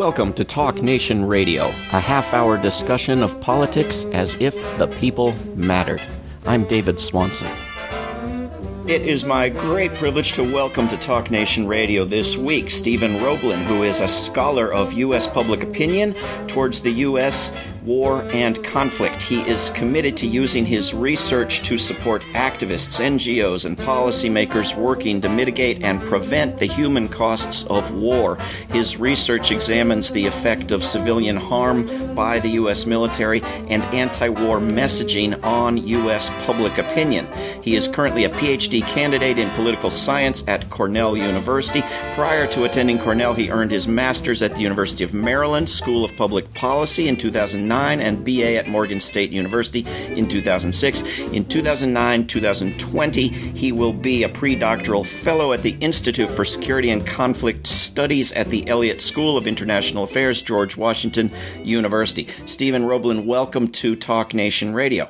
Welcome to Talk Nation Radio, a half hour discussion of politics as if the people mattered. I'm David Swanson. It is my great privilege to welcome to Talk Nation Radio this week Stephen Roblin, who is a scholar of U.S. public opinion towards the U.S war, and conflict. He is committed to using his research to support activists, NGOs, and policymakers working to mitigate and prevent the human costs of war. His research examines the effect of civilian harm by the U.S. military and anti war messaging on U.S. public opinion. He is currently a PhD candidate in political science at Cornell University. Prior to attending Cornell, he earned his master's at the University of Maryland School of Public Policy in 2009 2009 and BA at Morgan State University in 2006. In 2009 2020, he will be a pre-doctoral fellow at the Institute for Security and Conflict Studies at the Elliott School of International Affairs, George Washington University. Stephen Roblin, welcome to Talk Nation Radio.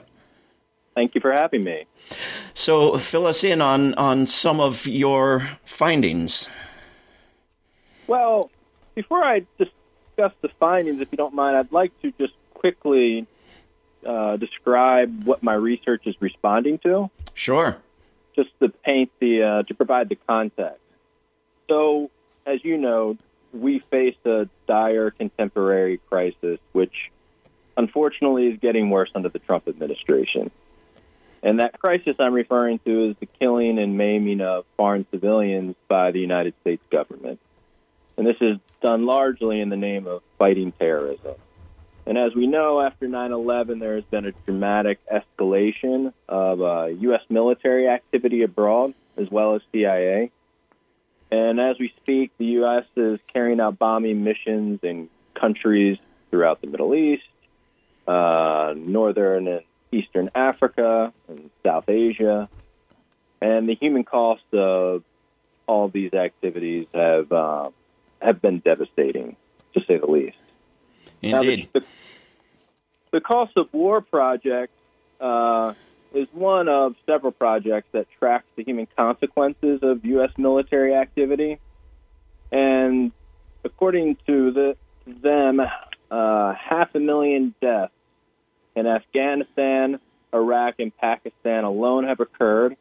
Thank you for having me. So, fill us in on, on some of your findings. Well, before I discuss the findings, if you don't mind, I'd like to just quickly uh, describe what my research is responding to? Sure. Just to paint the uh, to provide the context. So, as you know, we face a dire contemporary crisis, which unfortunately is getting worse under the Trump administration. And that crisis I'm referring to is the killing and maiming of foreign civilians by the United States government. And this is done largely in the name of fighting terrorism. And as we know, after 9 11, there has been a dramatic escalation of uh, U.S. military activity abroad, as well as CIA. And as we speak, the U.S. is carrying out bombing missions in countries throughout the Middle East, uh, northern and eastern Africa, and South Asia. And the human cost of all these activities have uh, have been devastating, to say the least. Indeed. Now, the, the, Cost of War project uh, is one of several projects that tracks the human consequences of U.S. military activity. And according to the, them, uh, half a million deaths in Afghanistan, Iraq, and Pakistan alone have occurred,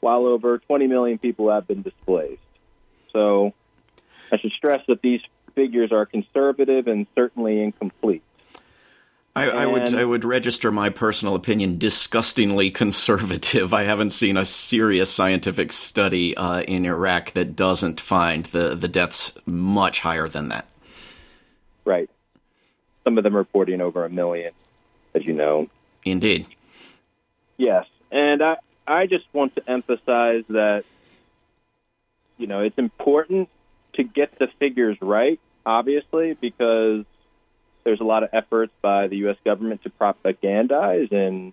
while over 20 million people have been displaced. So I should stress that these figures are conservative and certainly incomplete. I, I, would I would register my personal opinion disgustingly conservative. I haven't seen a serious scientific study uh, in Iraq that doesn't find the, the deaths much higher than that. Right. Some of them reporting over a million, as you know. Indeed. Yes, and I I just want to emphasize that you know it's important to get the figures right, obviously, because there's a lot of efforts by the U.S. government to propagandize and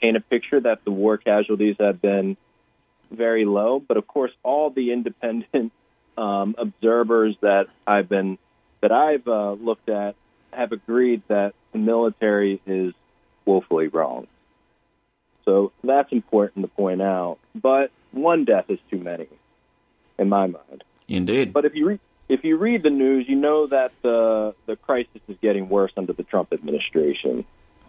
paint a picture that the war casualties have been very low. But of course, all the independent um, observers that I've been that I've uh, looked at have agreed that the military is woefully wrong. So that's important to point out. But one death is too many, in my mind. Indeed. But if you read if you read the news, you know that the the crisis is getting worse under the Trump administration.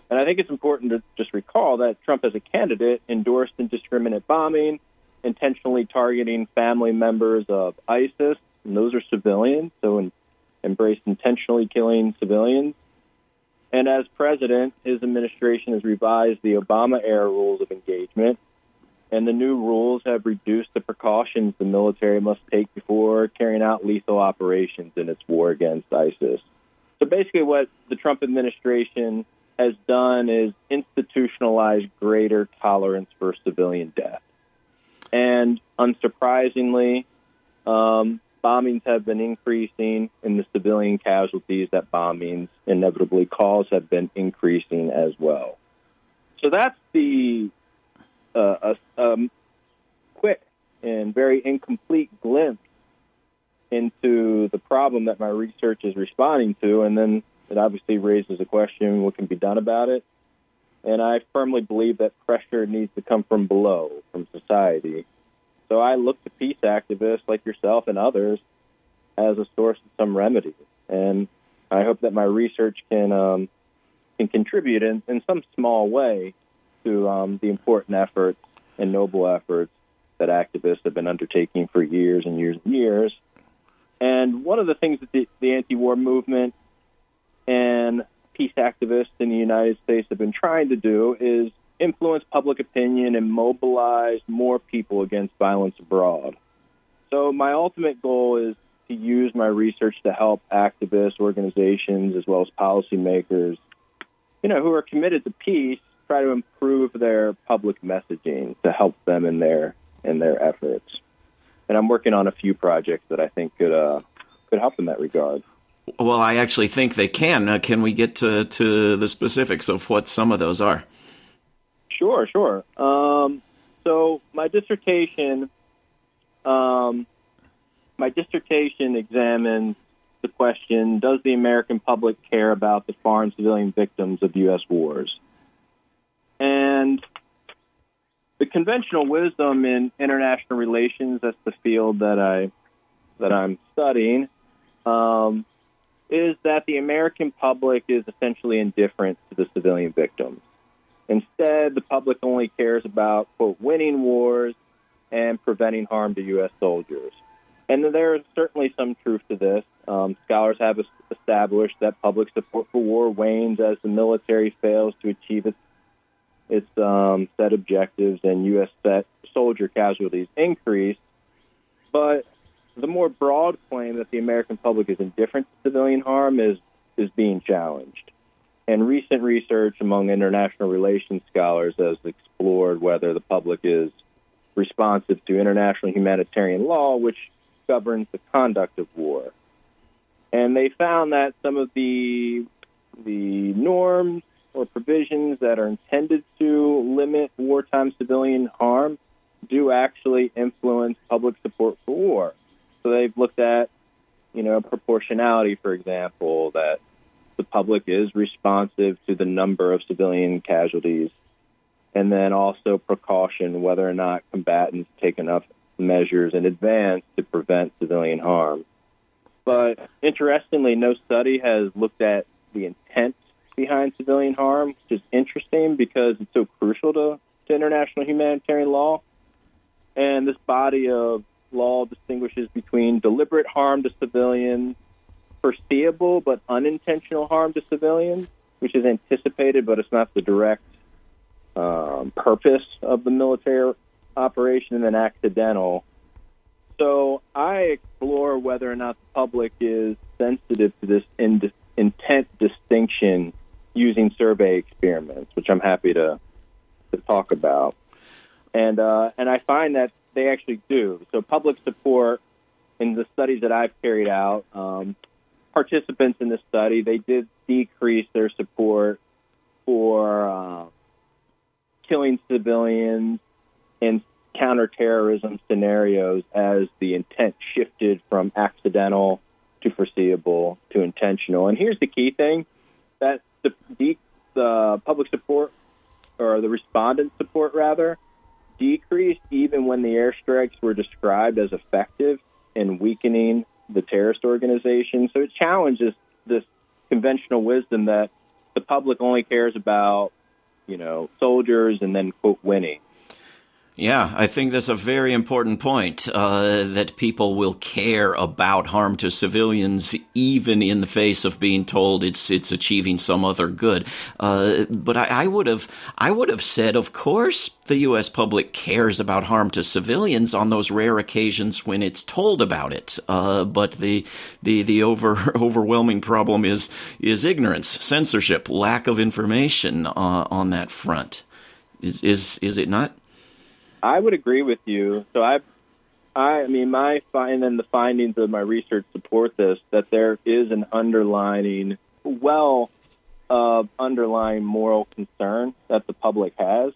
And I think it's important to just recall that Trump, as a candidate, endorsed indiscriminate bombing, intentionally targeting family members of ISIS, and those are civilians, so in, embraced intentionally killing civilians. And as president, his administration has revised the Obama era rules of engagement and the new rules have reduced the precautions the military must take before carrying out lethal operations in its war against ISIS. So basically, what the Trump administration has done is institutionalize greater tolerance for civilian death. And unsurprisingly, um, bombings have been increasing, and the civilian casualties that bombings inevitably cause have been increasing as well. So that's the a, a quick and very incomplete glimpse into the problem that my research is responding to, and then it obviously raises a question: what can be done about it? And I firmly believe that pressure needs to come from below, from society. So I look to peace activists like yourself and others as a source of some remedy. And I hope that my research can um, can contribute in, in some small way to um, the important efforts and noble efforts that activists have been undertaking for years and years and years. And one of the things that the, the anti-war movement and peace activists in the United States have been trying to do is influence public opinion and mobilize more people against violence abroad. So my ultimate goal is to use my research to help activists, organizations, as well as policymakers, you know, who are committed to peace, try to improve their public messaging to help them in their in their efforts. And I'm working on a few projects that I think could uh, could help in that regard. Well, I actually think they can. Uh, can we get to, to the specifics of what some of those are? Sure, sure. Um, so my dissertation, um, my dissertation examines the question: Does the American public care about the foreign civilian victims of U.S. wars? And the conventional wisdom in international relations, that's the field that I that I'm studying, um, is that the American public is essentially indifferent to the civilian victims. Instead, the public only cares about quote winning wars and preventing harm to U.S. soldiers. And there is certainly some truth to this. Um, scholars have established that public support for war wanes as the military fails to achieve its its um, set objectives and U.S. set soldier casualties increased. But the more broad claim that the American public is indifferent to civilian harm is is being challenged. And recent research among international relations scholars has explored whether the public is responsive to international humanitarian law, which governs the conduct of war. And they found that some of the the norms or provisions that are intended to limit wartime civilian harm do actually influence public support for war. So they've looked at, you know, proportionality, for example, that the public is responsive to the number of civilian casualties, and then also precaution, whether or not combatants take enough measures in advance to prevent civilian harm. But interestingly, no study has looked at the intent behind civilian harm, which is interesting because it's so crucial to, to international humanitarian law. And this body of law distinguishes between deliberate harm to civilians, foreseeable but unintentional harm to civilians, which is anticipated but it's not the direct um, purpose of the military operation, and then accidental. So I explore whether or not the public is sensitive to this in- intent distinction using survey experiments, which I'm happy to to talk about. And uh, and I find that they actually do. So public support in the studies that I've carried out, um, participants in the study they did decrease their support for uh, killing civilians in counterterrorism scenarios as the intent shifted from accidental to foreseeable to intentional. And here's the key thing that the, the public support or the respondent support rather decreased even when the airstrikes were described as effective in weakening the terrorist organization. So it challenges this conventional wisdom that the public only cares about, you know, soldiers and then quote winning. Yeah, I think that's a very important point uh, that people will care about harm to civilians even in the face of being told it's it's achieving some other good. Uh, but I, I, would have I would have said, of course, the U.S. public cares about harm to civilians on those rare occasions when it's told about it. Uh, but the the the over overwhelming problem is is ignorance, censorship, lack of information uh, on that front. Is is is it not? I would agree with you. So I, I, mean, my find and the findings of my research support this that there is an underlining, well, uh, underlying moral concern that the public has,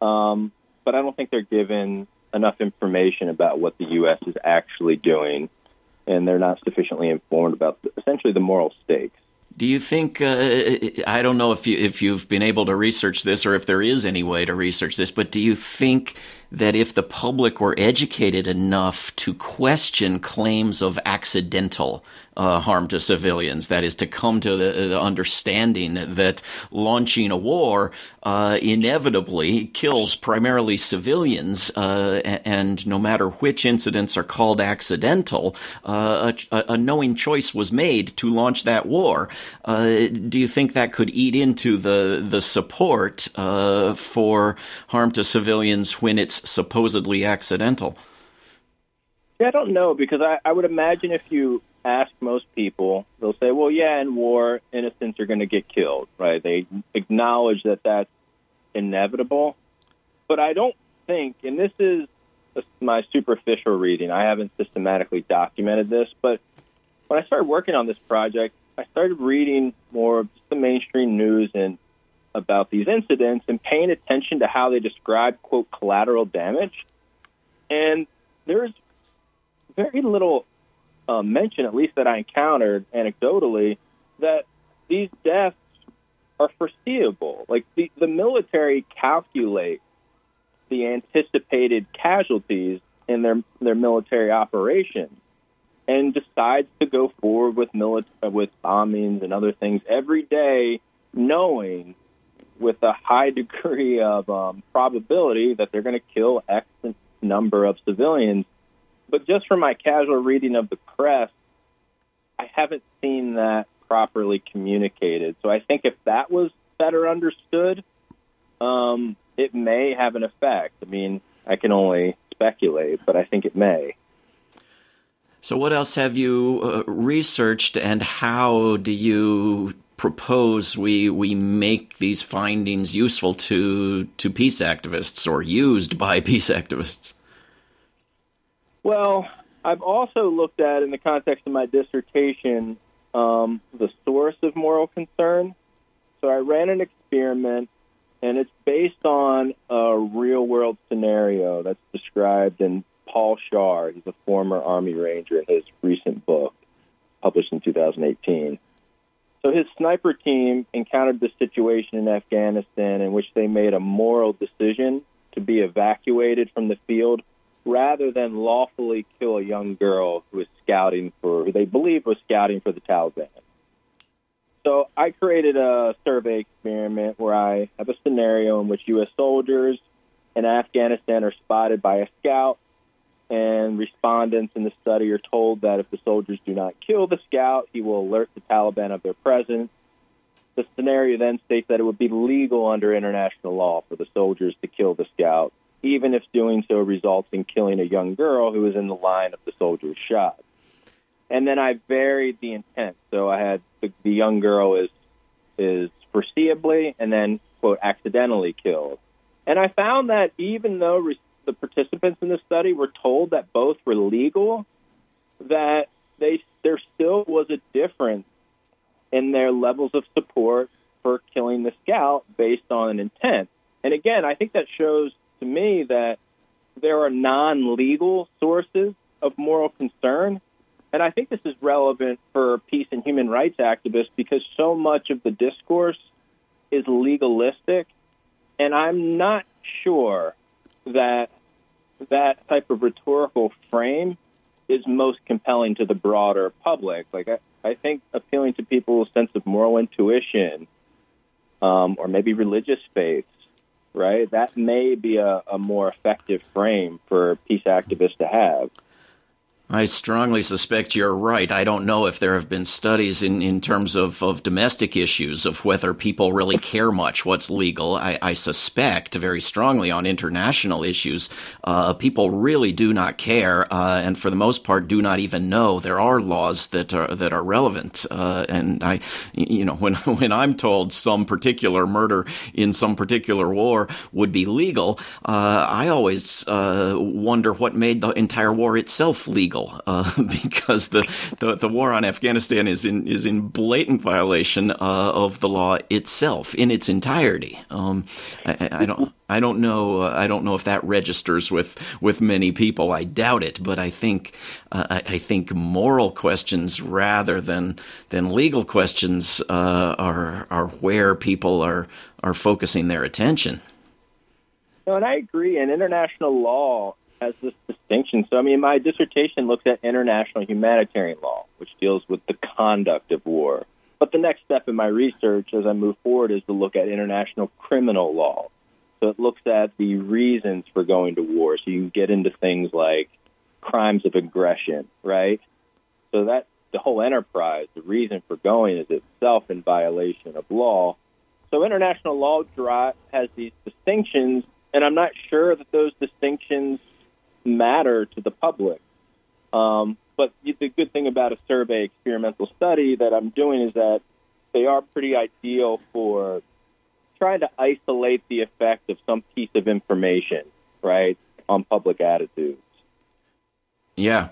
um, but I don't think they're given enough information about what the U.S. is actually doing, and they're not sufficiently informed about essentially the moral stakes. Do you think uh, I don't know if you if you've been able to research this or if there is any way to research this, but do you think that if the public were educated enough to question claims of accidental uh, harm to civilians. That is to come to the, the understanding that launching a war uh, inevitably kills primarily civilians, uh, and no matter which incidents are called accidental, uh, a, a, knowing choice was made to launch that war. Uh, do you think that could eat into the the support uh, for harm to civilians when it's supposedly accidental? Yeah, I don't know because I, I would imagine if you ask most people, they'll say, well, yeah, in war, innocents are going to get killed, right? They acknowledge that that's inevitable. But I don't think, and this is my superficial reading, I haven't systematically documented this, but when I started working on this project, I started reading more of the mainstream news and about these incidents and paying attention to how they describe, quote, collateral damage. And there's very little uh, mention, at least that I encountered anecdotally, that these deaths are foreseeable. Like the, the military calculate the anticipated casualties in their their military operations and decides to go forward with military with bombings and other things every day, knowing with a high degree of um, probability that they're going to kill X number of civilians but just from my casual reading of the press, I haven't seen that properly communicated. So I think if that was better understood, um, it may have an effect. I mean, I can only speculate, but I think it may. So, what else have you uh, researched, and how do you propose we we make these findings useful to to peace activists or used by peace activists? Well, I've also looked at, in the context of my dissertation, um, the source of moral concern. So I ran an experiment, and it's based on a real world scenario that's described in Paul Scharre. He's a former Army Ranger in his recent book, published in 2018. So his sniper team encountered the situation in Afghanistan in which they made a moral decision to be evacuated from the field rather than lawfully kill a young girl who was scouting for, who they believe was scouting for the Taliban. So I created a survey experiment where I have a scenario in which U.S. soldiers in Afghanistan are spotted by a scout, and respondents in the study are told that if the soldiers do not kill the scout, he will alert the Taliban of their presence. The scenario then states that it would be legal under international law for the soldiers to kill the scout even if doing so results in killing a young girl who is in the line of the soldier's shot. And then I varied the intent. So I had the, the young girl is is foreseeably and then quote accidentally killed. And I found that even though the participants in the study were told that both were legal, that they there still was a difference in their levels of support for killing the scout based on an intent. And again, I think that shows to me that there are non legal sources of moral concern. And I think this is relevant for peace and human rights activists because so much of the discourse is legalistic. And I'm not sure that that type of rhetorical frame is most compelling to the broader public. Like, I, I think appealing to people's sense of moral intuition um, or maybe religious faith right? That may be a, a more effective frame for peace activists to have. I strongly suspect you're right. I don't know if there have been studies in, in terms of, of domestic issues of whether people really care much what's legal. I, I suspect very strongly on international issues, uh, people really do not care, uh, and for the most part, do not even know there are laws that are that are relevant. Uh, and I, you know, when when I'm told some particular murder in some particular war would be legal, uh, I always uh, wonder what made the entire war itself legal illegal uh, because the, the, the war on Afghanistan is in is in blatant violation uh, of the law itself in its entirety. Um, I, I, don't I don't know uh, I don't know if that registers with with many people. I doubt it, but I think uh, I, I, think moral questions rather than than legal questions uh, are are where people are are focusing their attention. No, and I agree. And international law has this distinction. So, I mean, my dissertation looks at international humanitarian law, which deals with the conduct of war. But the next step in my research as I move forward is to look at international criminal law. So it looks at the reasons for going to war. So you get into things like crimes of aggression, right? So that the whole enterprise, the reason for going is itself in violation of law. So international law has these distinctions, and I'm not sure that those distinctions matter to the public. Um, but the good thing about a survey experimental study that I'm doing is that they are pretty ideal for trying to isolate the effect of some piece of information, right, on public attitudes. Yeah.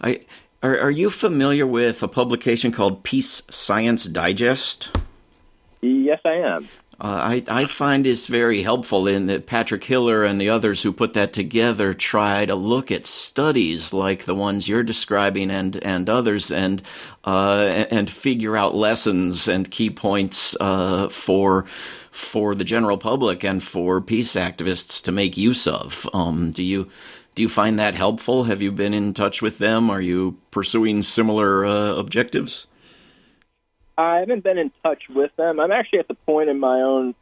I are, are you familiar with a publication called Peace Science Digest? Yes, I am. Uh, I, I find this very helpful in that Patrick Hiller and the others who put that together try to look at studies like the ones you're describing and, and others and uh, and figure out lessons and key points uh, for for the general public and for peace activists to make use of. Um, do you do you find that helpful? Have you been in touch with them? Are you pursuing similar uh, objectives? I haven't been in touch with them. I'm actually at the point in my own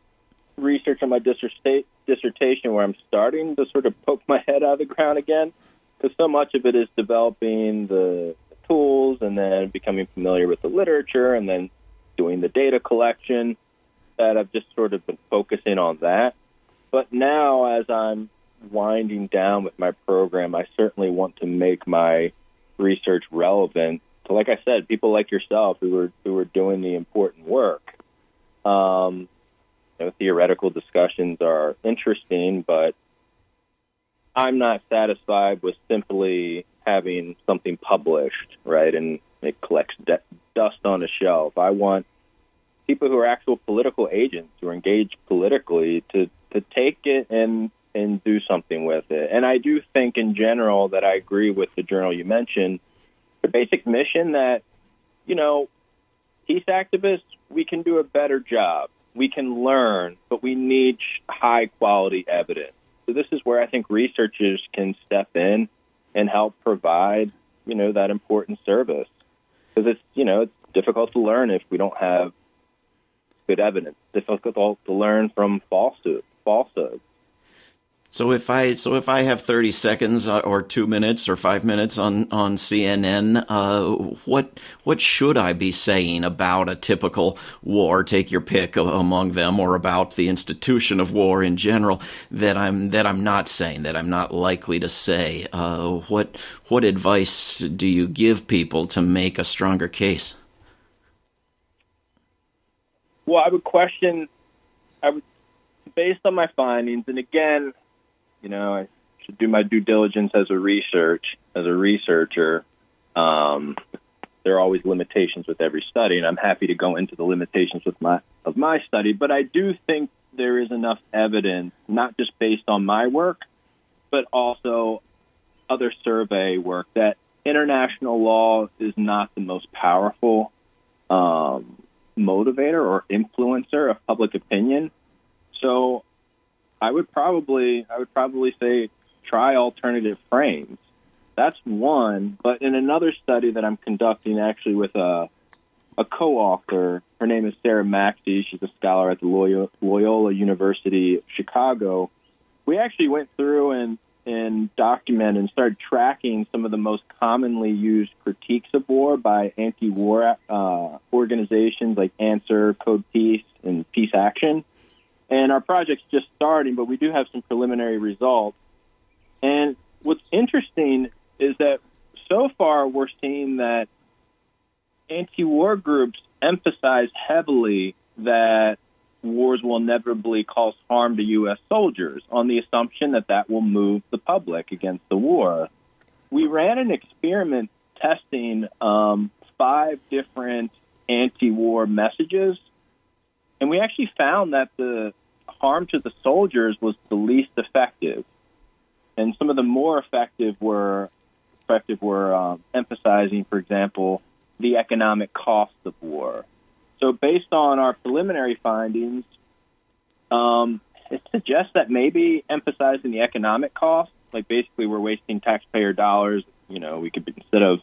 research on my dissertation where I'm starting to sort of poke my head out of the ground again, because so much of it is developing the tools and then becoming familiar with the literature and then doing the data collection. That I've just sort of been focusing on that. But now, as I'm winding down with my program, I certainly want to make my research relevant so, like I said, people like yourself who were who were doing the important work. Um, you know, theoretical discussions are interesting, but I'm not satisfied with simply having something published, right? And it collects de- dust on a shelf. I want people who are actual political agents who are engaged politically to to take it and and do something with it. And I do think, in general, that I agree with the journal you mentioned the basic mission that, you know, peace activists, we can do a better job. We can learn, but we need high quality evidence. So this is where I think researchers can step in and help provide, you know, that important service. Because it's, you know, it's difficult to learn if we don't have good evidence. Difficult to learn from falsehood, falsehoods. So if I so if I have thirty seconds uh, or two minutes or five minutes on on CNN, uh, what what should I be saying about a typical war? Take your pick among them, or about the institution of war in general that I'm that I'm not saying that I'm not likely to say. Uh, what what advice do you give people to make a stronger case? Well, I would question. I would based on my findings, and again you know, I should do my due diligence as a research as a researcher. Um, there are always limitations with every study, and I'm happy to go into the limitations with my of my study. But I do think there is enough evidence, not just based on my work, but also other survey work, that international law is not the most powerful um, motivator or influencer of public opinion. So I would probably I would probably say try alternative frames. That's one. But in another study that I'm conducting, actually with a a co-author, her name is Sarah Maxey. She's a scholar at the Loyola University of Chicago. We actually went through and and documented and started tracking some of the most commonly used critiques of war by anti-war uh, organizations like Answer, Code Pink, and Peace Action. And our project's just starting, but we do have some preliminary results. And what's interesting is that so far we're seeing that anti war groups emphasize heavily that wars will inevitably cause harm to U.S. soldiers on the assumption that that will move the public against the war. We ran an experiment testing um, five different anti war messages and we actually found that the harm to the soldiers was the least effective, and some of the more effective were effective were um, emphasizing, for example, the economic cost of war. So, based on our preliminary findings, um, it suggests that maybe emphasizing the economic cost, like basically we're wasting taxpayer dollars. You know, we could instead of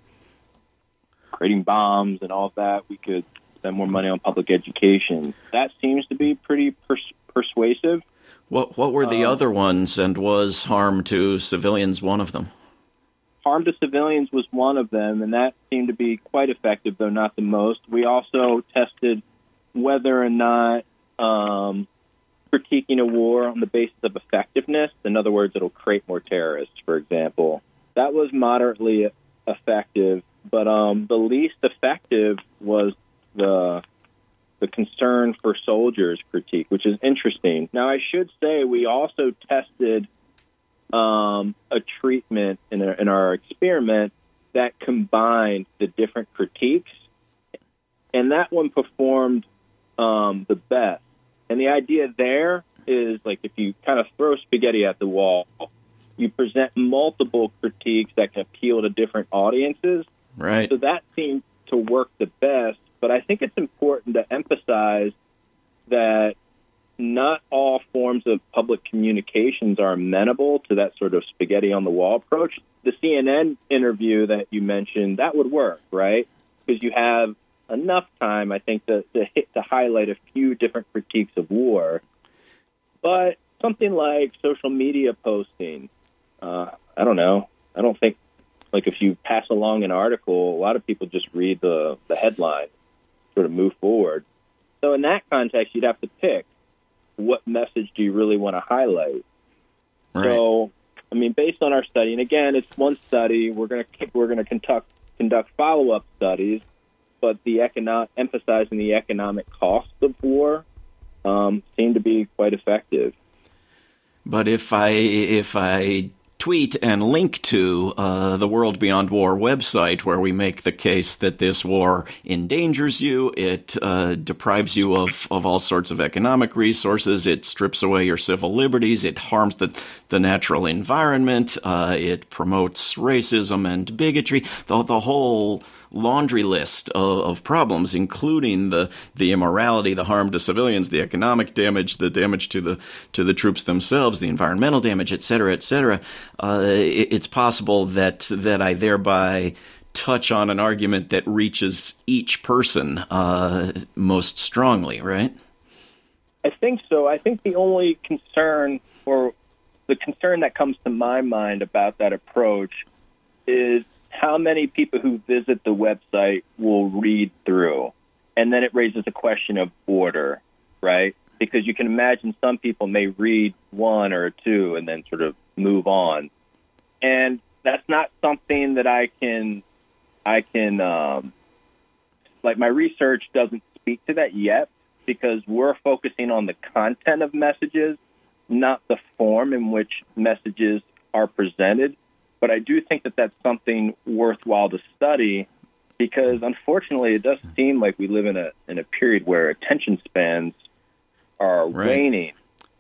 creating bombs and all of that, we could spend more money on public education. That seems to be pretty pers- persuasive. What what were the um, other ones, and was harm to civilians one of them? Harm to civilians was one of them, and that seemed to be quite effective, though not the most. We also tested whether or not um, critiquing a war on the basis of effectiveness, in other words, it'll create more terrorists, for example, that was moderately effective. But um, the least effective was the the concern for soldiers critique, which is interesting. Now, I should say we also tested um, a treatment in our, in our experiment that combined the different critiques, and that one performed um, the best. And the idea there is like if you kind of throw spaghetti at the wall, you present multiple critiques that can appeal to different audiences. Right. So that seems to work the best. But I think it's important to emphasize that not all forms of public communications are amenable to that sort of spaghetti on the wall approach. The CNN interview that you mentioned, that would work, right? Because you have enough time, I think, to, to hit to highlight a few different critiques of war. But something like social media posting, uh, I don't know. I don't think like if you pass along an article, a lot of people just read the the headline, sort of move forward. So in that context, you'd have to pick what message do you really want to highlight. Right. So, I mean, based on our study, and again, it's one study. We're going to we're going to conduct conduct follow up studies, but the economic emphasizing the economic cost of war um, seemed to be quite effective. But if I if I tweet and link to uh, the World Beyond War website, where we make the case that this war endangers you, it uh, deprives you of, of all sorts of economic resources, it strips away your civil liberties, it harms the, the natural environment, uh, it promotes racism and bigotry, the, the whole laundry list of, of, problems, including the the immorality, the harm to civilians, the economic damage, the damage to the to the troops themselves, the environmental damage, et cetera, et cetera. Uh, it, it's possible that that I thereby touch on an argument that reaches each person uh, most strongly, right? I think so. I think the only concern or the concern that comes to my mind about that approach is how many people who visit the website will read through? And then it raises a question of order, right? Because you can imagine some people may read one or two and then sort of move on. And that's not something that I can, I can, um, like my research doesn't speak to that yet because we're focusing on the content of messages, not the form in which messages are presented. But I do think that that's something worthwhile to study because unfortunately it does seem like we live in a in a period where attention spans are right. waning.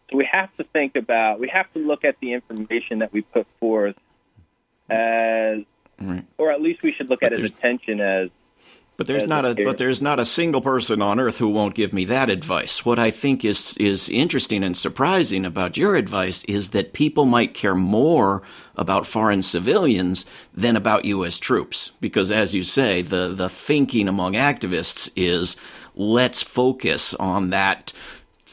So we have to think about we have to look at the information that we put forth as right. or at least we should look but at its attention as but there's not a but there's not a single person on earth who won't give me that advice. What I think is is interesting and surprising about your advice is that people might care more about foreign civilians than about US troops because as you say the the thinking among activists is let's focus on that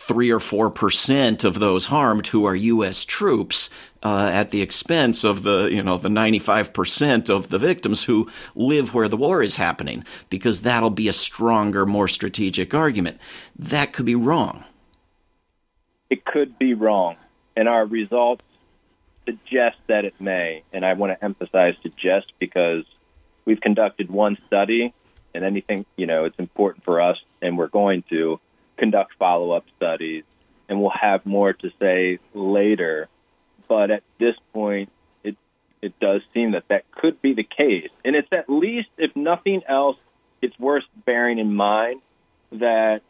3 or 4% of those harmed who are US troops uh, at the expense of the you know the 95% of the victims who live where the war is happening because that'll be a stronger more strategic argument. That could be wrong. It could be wrong. And our results suggest that it may. And i want to emphasize suggest because we've conducted one study and anything you know it's important for us and we're going to conduct follow-up studies and we'll have more to say later but at this point, it it does seem that that could be the case, and it's at least, if nothing else, it's worth bearing in mind that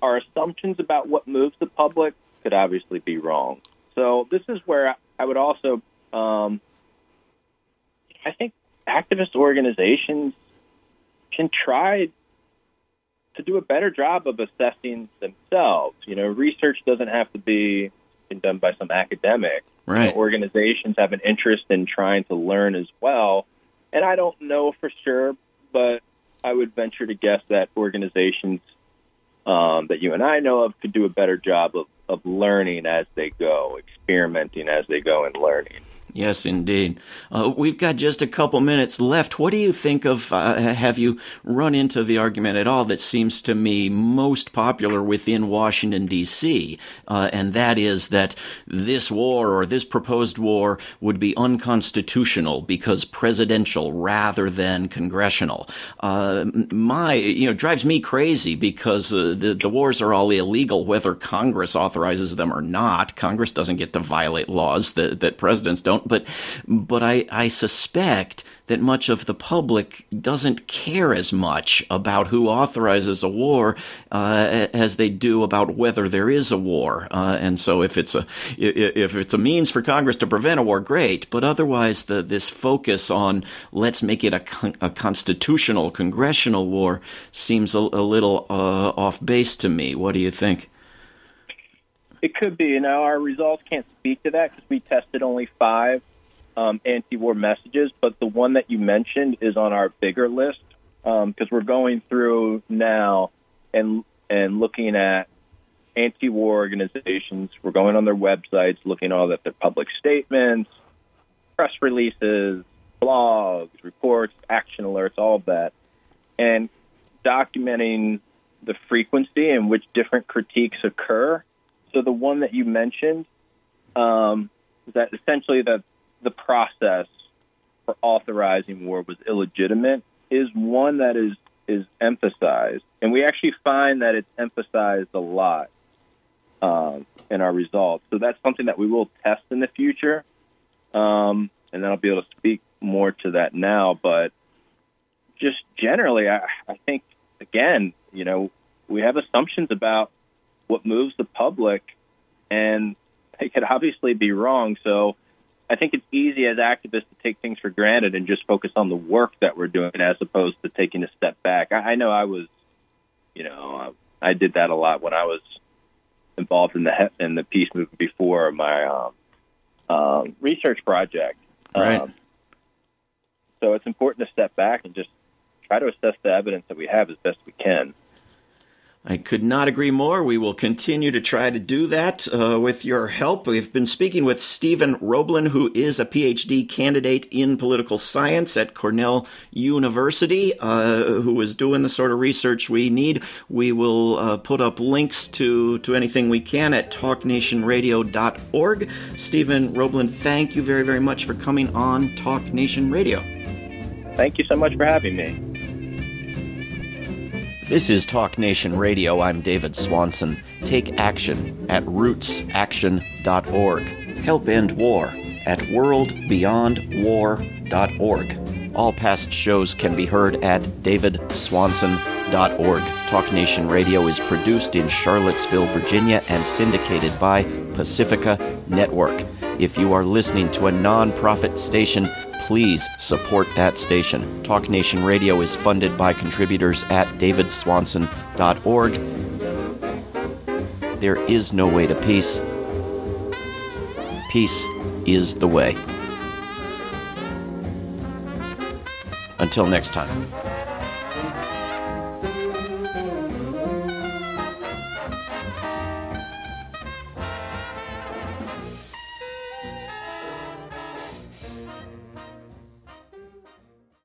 our assumptions about what moves the public could obviously be wrong. So this is where I would also, um, I think, activist organizations can try to do a better job of assessing themselves. You know, research doesn't have to be done by some academic. Right. You know, organizations have an interest in trying to learn as well. And I don't know for sure, but I would venture to guess that organizations um, that you and I know of could do a better job of, of learning as they go, experimenting as they go, and learning. Yes, indeed. Uh, we've got just a couple minutes left. What do you think of? Uh, have you run into the argument at all that seems to me most popular within Washington, D.C., uh, and that is that this war or this proposed war would be unconstitutional because presidential rather than congressional? Uh, my, you know, drives me crazy because uh, the, the wars are all illegal whether Congress authorizes them or not. Congress doesn't get to violate laws that, that presidents don't but but I, I suspect that much of the public doesn't care as much about who authorizes a war uh, as they do about whether there is a war. Uh, and so, if it's a if it's a means for Congress to prevent a war, great. But otherwise, the, this focus on let's make it a, con- a constitutional congressional war seems a, a little uh, off base to me. What do you think? It could be. Now, our results can't speak to that because we tested only five um, anti-war messages, but the one that you mentioned is on our bigger list because um, we're going through now and and looking at anti-war organizations. We're going on their websites, looking all at their public statements, press releases, blogs, reports, action alerts, all of that, and documenting the frequency in which different critiques occur so the one that you mentioned um, is that essentially that the process for authorizing war was illegitimate is one that is is emphasized, and we actually find that it's emphasized a lot um, in our results. So that's something that we will test in the future, um, and then I'll be able to speak more to that now. But just generally, I, I think again, you know, we have assumptions about what moves the public, and they could obviously be wrong. So I think it's easy as activists to take things for granted and just focus on the work that we're doing as opposed to taking a step back. I, I know I was, you know, I, I did that a lot when I was involved in the in the peace movement before my um, um, research project. Right. Um, so it's important to step back and just try to assess the evidence that we have as best we can. I could not agree more. We will continue to try to do that uh, with your help. We've been speaking with Stephen Roblin, who is a PhD candidate in political science at Cornell University, uh, who is doing the sort of research we need. We will uh, put up links to, to anything we can at talknationradio.org. Stephen Roblin, thank you very, very much for coming on Talk Nation Radio. Thank you so much for having me. This is Talk Nation Radio. I'm David Swanson. Take action at rootsaction.org. Help end war at worldbeyondwar.org. All past shows can be heard at davidswanson.org. Talk Nation Radio is produced in Charlottesville, Virginia, and syndicated by Pacifica Network. If you are listening to a nonprofit station, please support that station. Talk Nation Radio is funded by contributors at davidswanson.org. There is no way to peace. Peace is the way. Until next time.